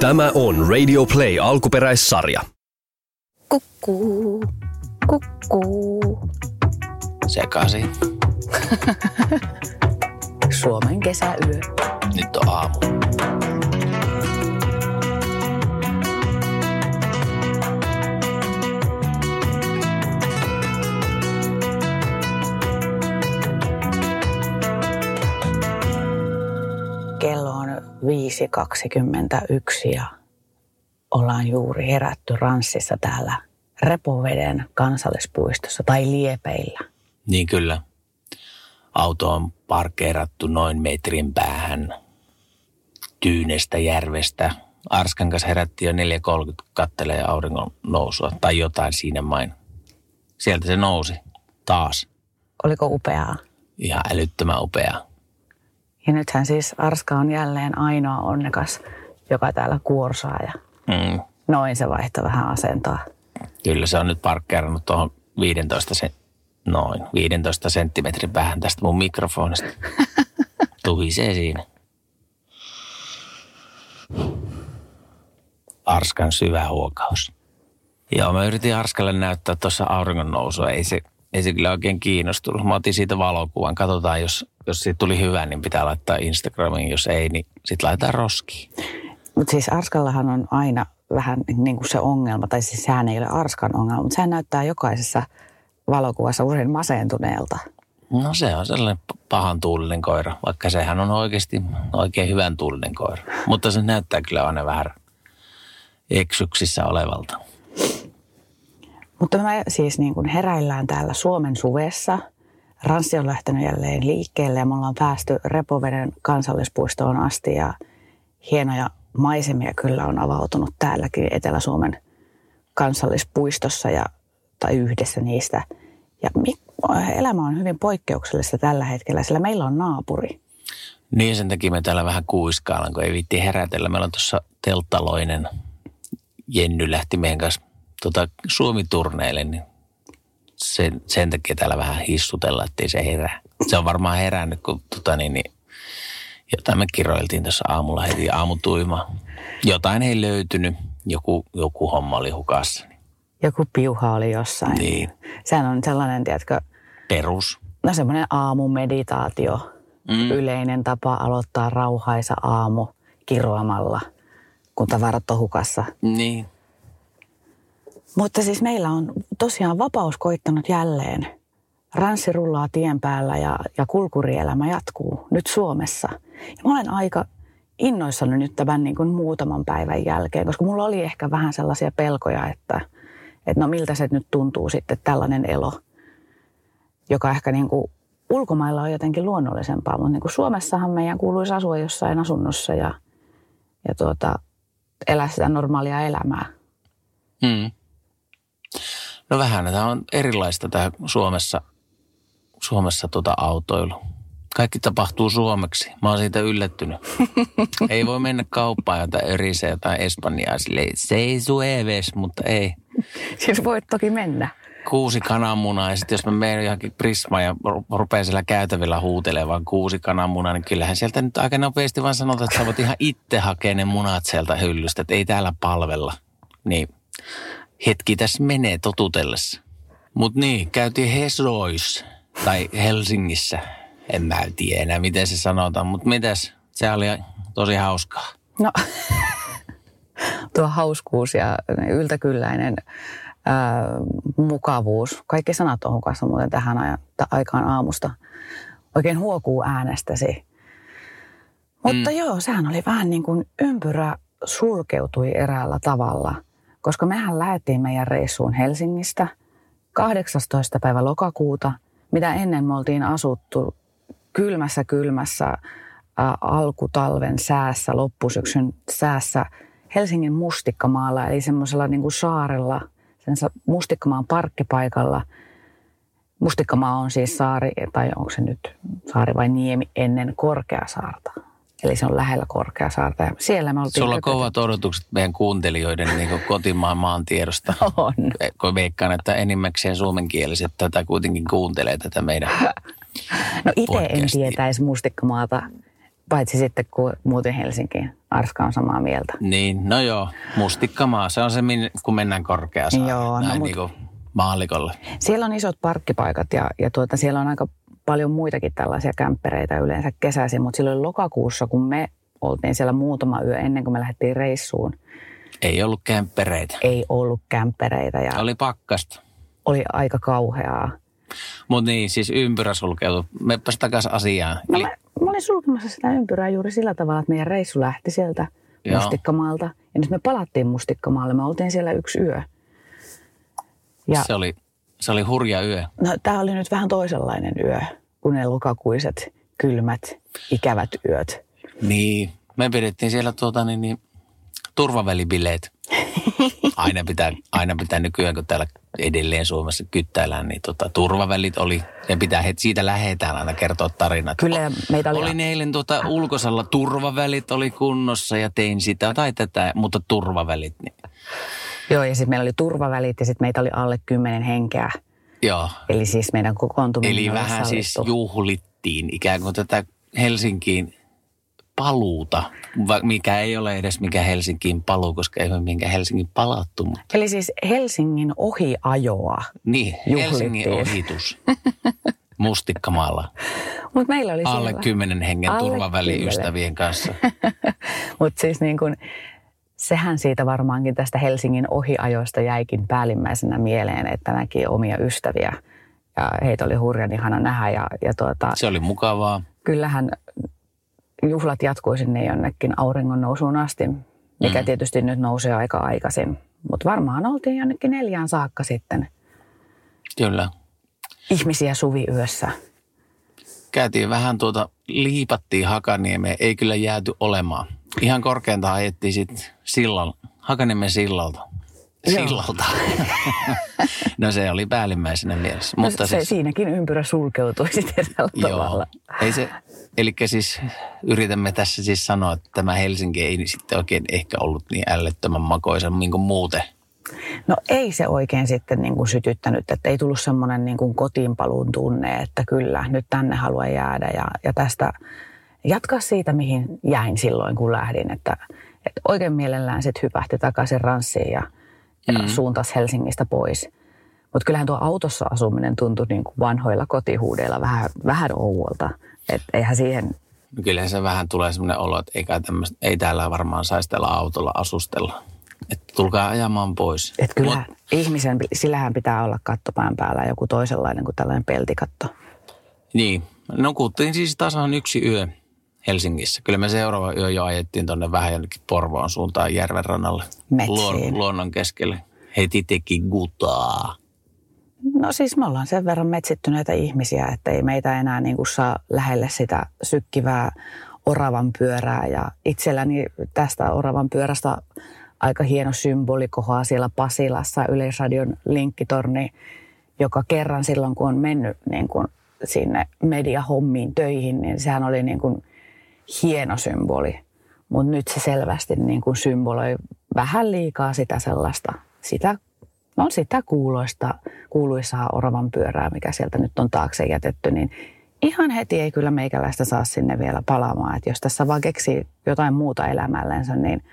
Tämä on Radio Play alkuperäissarja. Kukkuu, kukkuu. Sekaisin. Suomen kesäyö. Nyt on aamu. Kello on 5.21 ja ollaan juuri herätty Ranssissa täällä Repoveden kansallispuistossa tai Liepeillä. Niin kyllä. Auto on parkeerattu noin metrin päähän Tyynestä järvestä. Arskan kanssa herättiin jo 4.30 kattelee auringon nousua tai jotain siinä main. Sieltä se nousi taas. Oliko upeaa? Ihan älyttömän upea. Ja nythän siis Arska on jälleen ainoa onnekas, joka täällä kuorsaa ja Mm. noin se vaihtoi vähän asentoa. Kyllä se on nyt parkkeerannut tuohon 15 sen, noin 15 senttimetrin päähän tästä mun mikrofonista. Tuhisee siinä. Arskan syvä huokaus. Joo, mä yritin Arskalle näyttää tuossa auringon nousua. Ei se, ei se kyllä oikein kiinnostunut. Mä otin siitä valokuvan. Katsotaan, jos, jos siitä tuli hyvä, niin pitää laittaa Instagramiin. Jos ei, niin sitten laitetaan roskiin. Mutta siis Arskallahan on aina vähän niin kuin se ongelma, tai siis sehän ei ole Arskan ongelma, mutta sehän näyttää jokaisessa valokuvassa usein masentuneelta. No se on sellainen pahan tuulinen koira, vaikka sehän on oikeasti oikein hyvän tuulinen koira. Mutta se näyttää kyllä aina vähän eksyksissä olevalta. Mutta me siis niin kuin heräillään täällä Suomen suvessa. Ranssi on lähtenyt jälleen liikkeelle ja me ollaan päästy Repoveden kansallispuistoon asti ja hienoja maisemia kyllä on avautunut täälläkin Etelä-Suomen kansallispuistossa ja, tai yhdessä niistä. Ja elämä on hyvin poikkeuksellista tällä hetkellä, sillä meillä on naapuri. Niin sen takia me täällä vähän kuiskaillaan, kun ei viitti herätellä. Meillä on tuossa telttaloinen Jenny lähti meidän kanssa tota, Suomi-turneille, niin sen, sen takia täällä vähän hissutella, ettei se herää. Se on varmaan herännyt, kun tota, niin, niin, jotain me kiroiltiin tuossa aamulla heti aamutuima. Jotain ei löytynyt, joku, joku homma oli hukassa. Niin Joku piuha oli jossain. Niin. Sehän on sellainen, tiedätkö, perus. no semmoinen aamumeditaatio. Mm. Yleinen tapa aloittaa rauhaisa aamu kiroamalla, kun tavarat on hukassa. Niin. Mutta siis meillä on tosiaan vapaus koittanut jälleen. Ranssi rullaa tien päällä ja, ja kulkurielämä jatkuu nyt Suomessa. Ja mä olen aika innoissani nyt tämän niin kuin muutaman päivän jälkeen, koska mulla oli ehkä vähän sellaisia pelkoja, että, että no miltä se nyt tuntuu sitten tällainen elo, joka ehkä niin kuin ulkomailla on jotenkin luonnollisempaa, mutta niin kuin Suomessahan meidän kuuluisi asua jossain asunnossa ja, ja tuota, elää sitä normaalia elämää. Mm. No vähän, tämä on erilaista tämä Suomessa, Suomessa tota autoilu. Kaikki tapahtuu suomeksi. Mä oon siitä yllättynyt. ei voi mennä kauppaan jotain örisee jotain espanjaa silleen, se ei sueves, mutta ei. Siis voit toki mennä. Kuusi kananmunaa ja sitten jos mä menen johonkin Prismaan ja ru- rupean siellä käytävillä huutelemaan kuusi kananmunaa, niin kyllähän sieltä nyt aika nopeasti vaan sanotaan, että sä voit ihan itse hakea ne munat sieltä hyllystä, että ei täällä palvella. Niin hetki tässä menee totutellessa. Mutta niin, käytiin Hesois tai Helsingissä. En mä tiedä enää, miten se sanotaan, mutta mitäs? Se oli tosi hauskaa. No, tuo hauskuus ja yltäkylläinen ää, mukavuus. Kaikki sanat on hukassa muuten tähän ajan, aikaan aamusta. Oikein huokuu äänestäsi. Mutta mm. joo, sehän oli vähän niin kuin ympyrä sulkeutui eräällä tavalla. Koska mehän lähdettiin meidän reissuun Helsingistä 18. päivä lokakuuta, mitä ennen me oltiin asuttu kylmässä kylmässä ä, alkutalven säässä, loppusyksyn säässä Helsingin Mustikkamaalla, eli semmoisella niin kuin saarella, sen Mustikkamaan parkkipaikalla. Mustikkamaa on siis saari, tai onko se nyt saari vai niemi ennen Korkeasaarta. Eli se on lähellä Korkeasaarta. Ja siellä me oltiin... Sulla on kovat odotukset meidän kuuntelijoiden niin kotimaan maantiedosta. On. Kun veikkaan, että enimmäkseen suomenkieliset tätä kuitenkin kuuntelee tätä meidän No itse en tietäisi Mustikkamaata Paitsi sitten, kun muuten Helsinkiin. Arska on samaa mieltä. Niin, no joo, mustikkamaa. Se on se, min- kun mennään korkeasaan. Joo, no Näin mut- niin kuin maallikolle. Siellä on isot parkkipaikat ja, ja tuota, siellä on aika paljon muitakin tällaisia kämppäreitä yleensä kesäisin, mutta silloin lokakuussa, kun me oltiin siellä muutama yö ennen kuin me lähdettiin reissuun, Ei ollut kämppereitä. ei ollut kämppäreitä ja oli, pakkasta. oli aika kauheaa. Mutta niin, siis ympyrä sulkeutu. Meppäs takas asiaan. No Eli, mä, mä olin sulkemassa sitä ympyrää juuri sillä tavalla, että meidän reissu lähti sieltä Joo. Mustikkamaalta. Ja nyt me palattiin Mustikkamaalle. Me oltiin siellä yksi yö. Ja se, oli, se oli hurja yö. no, tämä oli nyt vähän toisenlainen yö kuin ne lokakuiset, kylmät, ikävät yöt. Niin, me pidettiin siellä tuota niin, niin turvavälibileet. Aina pitää, aina pitää nykyään, kun täällä edelleen Suomessa kyttäillään, niin tota, turvavälit oli, ja pitää heti siitä lähetään aina kertoa tarinat. Kyllä meitä oli, Oli eilen tuota ulkosalla turvavälit oli kunnossa ja tein sitä tai tätä, mutta turvavälit, niin joo, ja sitten meillä oli turvavälit ja sitten meitä oli alle kymmenen henkeä. joo. Eli siis meidän kokoontuminen Eli oli vähän siis sallittu. juhlittiin ikään kuin tätä Helsinkiin paluuta, mikä ei ole edes mikä Helsinkiin paluu, koska ei ole minkä Helsingin palattu. Mutta Eli siis Helsingin ohiajoa. niin, Juhlittiin. Helsingin ohitus Mustikkamaalla. Mutta meillä oli Alle siellä. kymmenen hengen turvaväliystävien kanssa. Mutta siis niin kun, sehän siitä varmaankin tästä Helsingin ohiajoista jäikin päällimmäisenä mieleen, että näki omia ystäviä. Ja heitä oli hurjan ihana nähdä ja, ja tuota, Se oli mukavaa. kyllähän juhlat jatkui sinne jonnekin auringon nousuun asti, mikä Mm. tietysti nyt nousee aika aikaisin. Mutta varmaan oltiin jonnekin neljään saakka sitten Kyllä. ihmisiä suviyössä. Käytiin vähän tuota, liipattiin Hakaniemeen, ei kyllä jääty olemaan. Ihan korkeintaan ajettiin sitten sillan, Hakaniemen sillalta. Sillalta. no se oli päällimmäisenä mielessä. No, Mutta se, siis, siinäkin ympyrä sulkeutui sitten joo. tavalla. Ei se, eli siis yritämme tässä siis sanoa, että tämä Helsinki ei sitten oikein ehkä ollut niin ällöttömän makoisen niin kuin muuten. No ei se oikein sitten niin kuin sytyttänyt, että ei tullut semmoinen niin kuin kotiinpaluun tunne, että kyllä, nyt tänne haluan jäädä ja, ja tästä jatkaa siitä, mihin jäin silloin, kun lähdin. Että, että oikein mielellään sitten hypähti takaisin ranssiin ja, ja Mm. suuntasi Helsingistä pois. Mutta kyllähän tuo autossa asuminen tuntui niin kuin vanhoilla kotihuudeilla vähän, vähän ouolta. Että eihän siihen, No Kyllähän se vähän tulee sellainen olo, että eikä tämmöistä, ei täällä varmaan saisi tällä autolla asustella. Että tulkaa ajamaan pois. että kyllä Mut- ihmisen, sillähän pitää olla kattopään päällä joku toisenlainen kuin tällainen peltikatto. Niin, nukuttiin siis tasan yksi yö Helsingissä. Kyllä me seuraava yö jo ajettiin tuonne vähän jonnekin Porvoon suuntaan järven rannalle. Metsiin. luonnon keskelle. Heti teki gutaa. No siis me ollaan sen verran metsittyneitä ihmisiä, että ei meitä enää niin kuin saa lähelle sitä sykkivää oravan pyörää. Ja itselläni tästä oravan pyörästä aika hieno symboli kohoaa siellä Pasilassa Yleisradion linkkitorni, joka kerran silloin kun on mennyt niin kuin sinne mediahommiin töihin, niin sehän oli niin kuin hieno symboli. Mutta nyt se selvästi niin kuin symboloi vähän liikaa sitä sellaista, sitä No sitä kuuloista, kuuluisaa oravan pyörää, mikä sieltä nyt on taakse jätetty, niin ihan heti ei kyllä meikäläistä saa sinne vielä palaamaan. Että jos tässä vaan keksii jotain muuta elämällensä, niin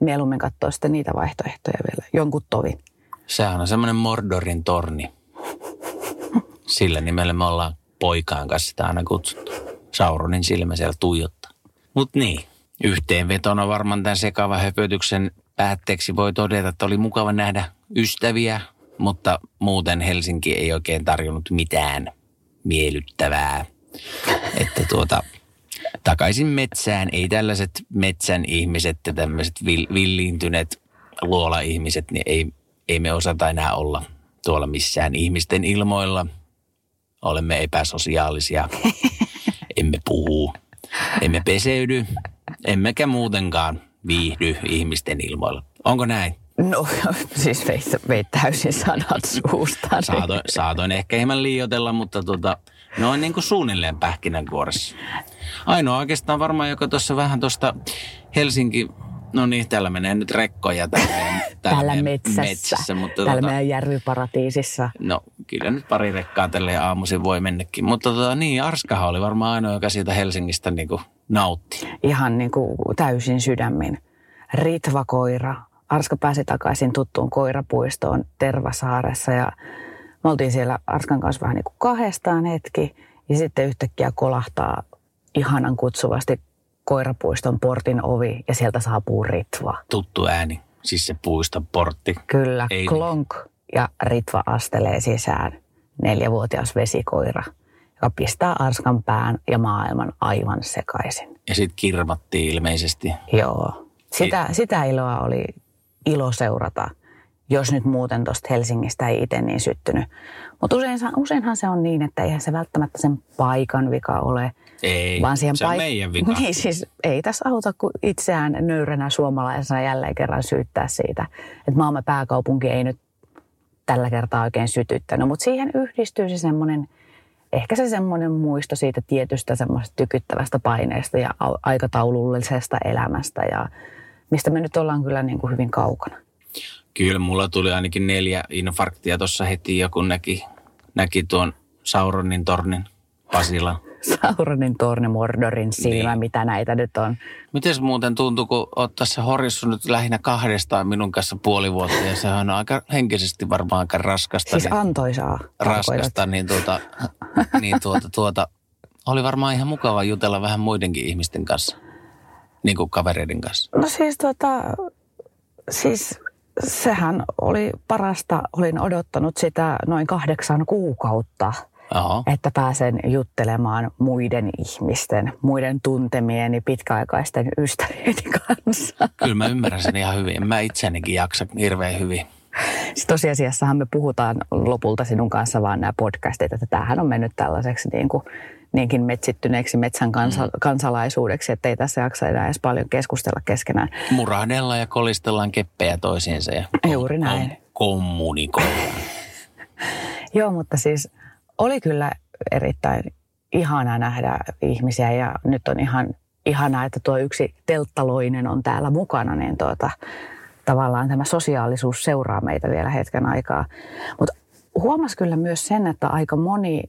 mieluummin katsoo sitten niitä vaihtoehtoja vielä, jonkun tovin. Sehän on semmoinen Mordorin torni. Sillä nimellä me ollaan poikaan kanssa sitä aina kutsuttu. Sauronin silmä siellä tuijottaa. Mutta niin, yhteenvetona varmaan tämän sekavan höpötyksen päätteeksi voi todeta, että oli mukava nähdä ystäviä, mutta muuten Helsinki ei oikein tarjonnut mitään miellyttävää. Että tuota, takaisin metsään, ei tällaiset metsän ihmiset ja tämmöiset vil- villiintyneet luola-ihmiset, niin ei, ei me osata enää olla tuolla missään ihmisten ilmoilla. Olemme epäsosiaalisia, emme puhu, emme peseydy, emmekä muutenkaan viihdy ihmisten ilmoilla. Onko näin? No siis veit, veit täysin sanat suusta. Saatoin, saatoin ehkä hieman liioitella, mutta tota, noin niin kuin suunnilleen pähkinänkuoressa. Ainoa oikeastaan varmaan, joka tuossa vähän tuosta Helsinki No niin, täällä menee nyt rekkoja täällä, Täällä meidän metsässä. metsässä mutta Täällä tota, meidän järviparatiisissa. No kyllä nyt pari rekkaa tälle aamuisin voi mennäkin. Mutta tota, niin, Arskahan oli varmaan ainoa, joka siitä Helsingistä niin kuin nautti. Ihan niin kuin täysin sydämin. Ritva-koira. Arska pääsi takaisin tuttuun koirapuistoon Tervasaaressa ja me oltiin siellä Arskan kanssa vähän niin kuin kahdestaan hetki. Ja sitten yhtäkkiä kolahtaa ihanan kutsuvasti koirapuiston portin ovi ja sieltä saapuu Ritva. Tuttu ääni, siis se puiston portti. Kyllä, Ei niin. klonk ja Ritva astelee sisään. Neljävuotias vesikoira, joka pistää Arskan pään ja maailman aivan sekaisin. Ja sitten kirmattiin ilmeisesti. Joo. Sitä, sitä iloa oli ilo seurata, jos nyt muuten tuosta Helsingistä ei itse niin syttynyt. Mutta usein, useinhan se on niin, että eihän se välttämättä sen paikan vika ole. Ei, vaan siihen se on paik- meidän vika. Niin siis ei tässä auta kuin itseään nöyränä suomalaisena jälleen kerran syyttää siitä, että maamme pääkaupunki ei nyt tällä kertaa oikein sytyttänyt. Mutta siihen yhdistyy se semmoinen, ehkä se semmoinen muisto siitä tietystä semmoisesta tykyttävästä paineesta ja au- aikataulullisesta elämästä ja mistä me nyt ollaan kyllä niin kuin hyvin kaukana. Kyllä, mulla tuli ainakin neljä infarktia tuossa heti, ja kun näki, näki tuon Sauronin tornin Pasilan. Sauronin torni, Mordorin silmä, Niin. mitä näitä nyt on. Miten muuten tuntuu, kun oot tässä horissu nyt lähinnä kahdestaan minun kanssa puoli vuotta, ja se on aika henkisesti varmaan aika raskasta. Siis niin, antoisaa. raskasta, niin, tuota, niin tuota, tuota, oli varmaan ihan mukava jutella vähän muidenkin ihmisten kanssa, niin kuin kavereiden kanssa. No siis tota, siis sehän oli parasta. Olin odottanut sitä noin kahdeksan kuukautta, Joo. että pääsen juttelemaan muiden ihmisten, muiden tuntemieni pitkäaikaisten ystävieni kanssa. Kyllä mä ymmärrän sen ihan hyvin. Mä itseänikin jaksa hirveän hyvin. Siis tosiasiassahan me puhutaan lopulta sinun kanssa vaan nämä podcastit, että tämähän on mennyt tällaiseksi niin kuin, niinkin metsittyneeksi metsän kansa, Mm. kansalaisuudeksi, että ei tässä jaksa enää edes paljon keskustella keskenään. Murahdellaan ja kolistellaan keppejä toisiinsa ja Juuri näin. kommunikoidaan. Joo, mutta siis oli kyllä erittäin ihana nähdä ihmisiä ja nyt on ihan ihanaa, että tuo yksi telttaloinen on täällä mukana, niin tuota, tavallaan tämä sosiaalisuus seuraa meitä vielä hetken aikaa. Mutta huomas kyllä myös sen, että aika moni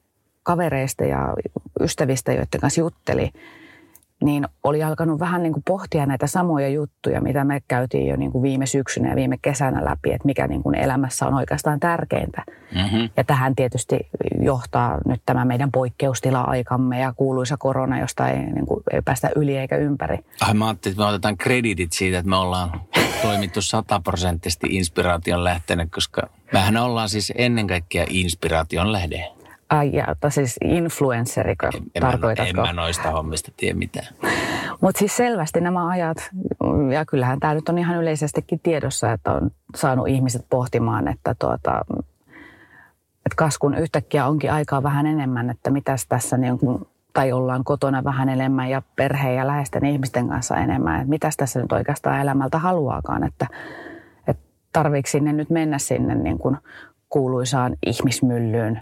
kavereista ja ystävistä, joiden kanssa jutteli, niin oli alkanut vähän niin kuin pohtia näitä samoja juttuja, mitä me käytiin jo niin kuin viime syksynä ja viime kesänä läpi, että mikä niin kuin elämässä on oikeastaan tärkeintä. Mm-hmm. Ja tähän tietysti johtaa nyt tämä meidän poikkeustila-aikamme ja kuuluisa korona, josta ei, niin kuin, ei päästä yli eikä ympäri. Ai mä ajattelin, että me otetaan kreditit siitä, että me ollaan toimittu sataprosenttisesti inspiraation lähteenä, koska mehän ollaan siis ennen kaikkea inspiraation lähde. Ai ja, tai siis influenceriko En, tarkoitatko? en mä noista hommista tiedä mitään. Mutta siis selvästi nämä ajat, ja kyllähän tämä nyt on ihan yleisestikin tiedossa, että on saanut ihmiset pohtimaan, että, tuota, että kas kun yhtäkkiä onkin aikaa vähän enemmän, että mitäs tässä niin kuin, tai ollaan kotona vähän enemmän ja perheen ja läheisten ihmisten kanssa enemmän, että mitäs tässä nyt oikeastaan elämältä haluaakaan, että, että tarviiko sinne nyt mennä sinne niin kuin kuuluisaan ihmismyllyyn,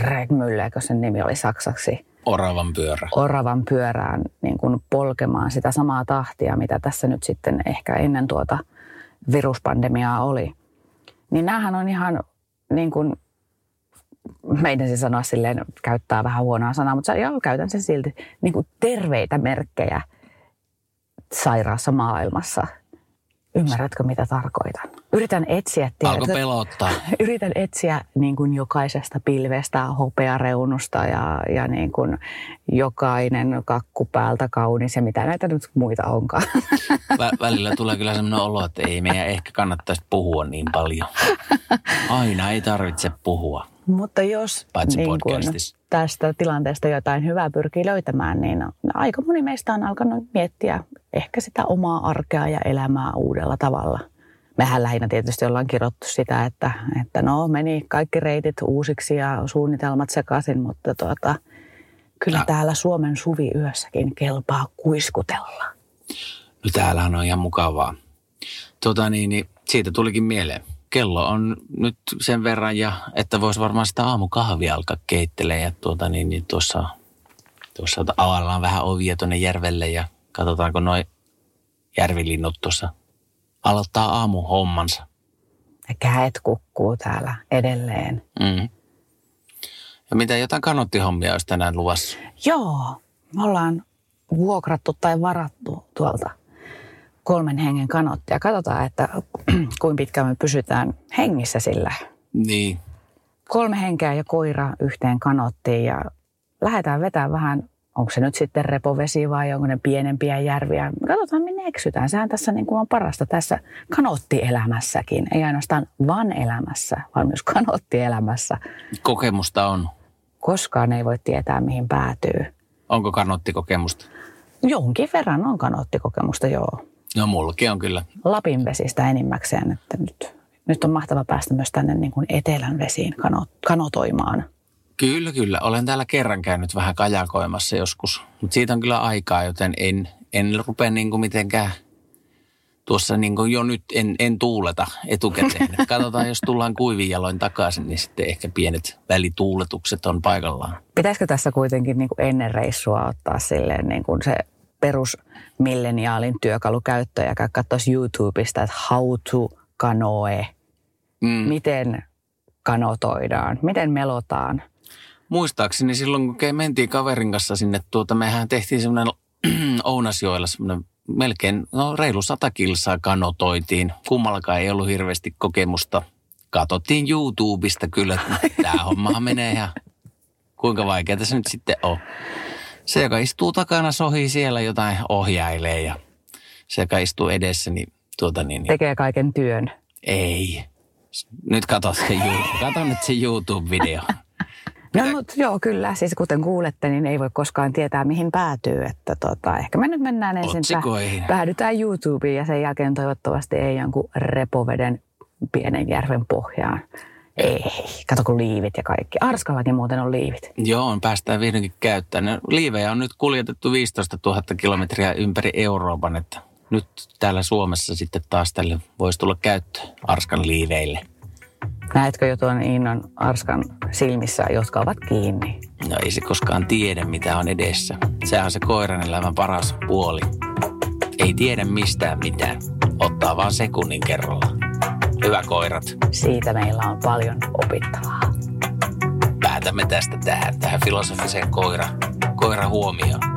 Dragmülle, eikö sen nimi oli saksaksi, Oravan pyörä. oravan pyörään niin kuin polkemaan sitä samaa tahtia, mitä tässä nyt sitten ehkä ennen tuota viruspandemiaa oli. Niin näähän on ihan niin kuin, meidän se sanoa silleen, käyttää vähän huonoa sanaa, mutta joo, käytän sen silti, niin kuin terveitä merkkejä sairaassa maailmassa. Ymmärrätkö, mitä tarkoitan? Yritän etsiä, Alko tiedätkö, pelottaa. yritän etsiä niin kuin jokaisesta pilvestä hopeareunusta ja, ja niin kuin jokainen kakku päältä kaunis ja mitä näitä nyt muita onkaan. Vä- välillä tulee kyllä sellainen olo, että ei meidän ehkä kannattaisi puhua niin paljon. Aina ei tarvitse puhua. Mutta jos Paitsi niin podcastissa. tästä tilanteesta jotain hyvää pyrkii löytämään, niin aika moni meistä on alkanut miettiä ehkä sitä omaa arkea ja elämää uudella tavalla. Mehän lähinnä tietysti ollaan kirottu sitä, että, että no meni kaikki reitit uusiksi ja suunnitelmat sekaisin, mutta tuota, kyllä Ja- täällä Suomen suviyössäkin kelpaa kuiskutella. No täällähän on ihan mukavaa. Tota niin, niin siitä tulikin mieleen. Kello on nyt sen verran, ja että voisi varmaan sitä aamukahvia alkaa keittelemään. Ja tuota niin, niin tuossa, tuossa availlaan vähän ovia tuonne järvelle ja katsotaanko noin järvilinnut tuossa aloittaa aamuhommansa. Ja käet kukkuu täällä edelleen. Mm. Ja mitä jotain kanottihommia olisi tänään luvassa? Joo, me ollaan vuokrattu tai varattu tuolta kolmen hengen kanottia. Katsotaan, että kuinka pitkään me pysytään hengissä sillä. Niin. Kolme henkeä ja koira yhteen kanottiin ja lähdetään vetämään vähän, onko se nyt sitten repovesi vai onko ne pienempiä järviä. Katsotaan, minne eksytään. Sehän tässä niin kuin on parasta tässä kanottielämässäkin. Ei ainoastaan van elämässä, vaan myös kanottielämässä. Kokemusta on. Koskaan ei voi tietää, mihin päätyy. Onko kanottikokemusta? Jonkin verran on kanottikokemusta, joo. No mullakin on kyllä. Lapin vesistä enimmäkseen, että nyt, nyt on mahtava päästä myös tänne niin kuin etelän vesiin kanot, kanotoimaan. Kyllä, kyllä. Olen täällä kerran käynyt vähän kajakoimassa joskus, mutta siitä on kyllä aikaa, joten en, en rupea niin kuin mitenkään tuossa niin kuin jo nyt en, en tuuleta etukäteen. Katsotaan, jos tullaan kuivin jaloin takaisin, niin sitten ehkä pienet välituuletukset on paikallaan. Pitäisikö tässä kuitenkin niin kuin ennen reissua ottaa silleen niin kuin se perus milleniaalin työkalukäyttö ja katsoisi YouTubesta, että how to kanoe, mm. miten kanotoidaan, miten melotaan. Muistaakseni silloin, kun mentiin kaverin kanssa sinne, tuota, mehän tehtiin semmoinen Ounasjoella semmoinen melkein, no reilu sata kilsaa kanotoitiin. Kummallakaan ei ollut hirveästi kokemusta. Katottiin YouTubesta kyllä, että tämä hommahan menee ihan kuinka vaikeaa se nyt sitten on. Se, joka istuu takana, sohii siellä jotain ohjailee ja se, joka istuu edessä, niin tuota niin... niin Tekee kaiken työn. Ei. Nyt kato se, kato nyt se YouTube-video. No mutta joo, kyllä. Siis kuten kuulette, niin ei voi koskaan tietää, mihin päätyy. Että tota, ehkä me nyt mennään ensin, Otsikoihin. päädytään YouTubeen ja sen jälkeen toivottavasti ei jonkun repoveden pienen järven pohjaan. Ei, kato kun liivit ja kaikki. Arskallakin muuten on liivit. Joo, päästään vihdoinkin käyttämään. Liivejä on nyt kuljetettu 15 000 kilometriä ympäri Euroopan, että nyt täällä Suomessa sitten taas tälle voisi tulla käyttö Arskan liiveille. Näetkö jo tuon Innon Arskan silmissä, jotka ovat kiinni? No ei se koskaan tiedä, mitä on edessä. Se on se koiran elämän paras puoli. Ei tiedä mistään mitään. Ottaa vaan sekunnin kerralla. Hyvä koirat. Siitä meillä on paljon opittavaa. Päätämme tästä tähän, tähän filosofiseen koira, koira huomioon.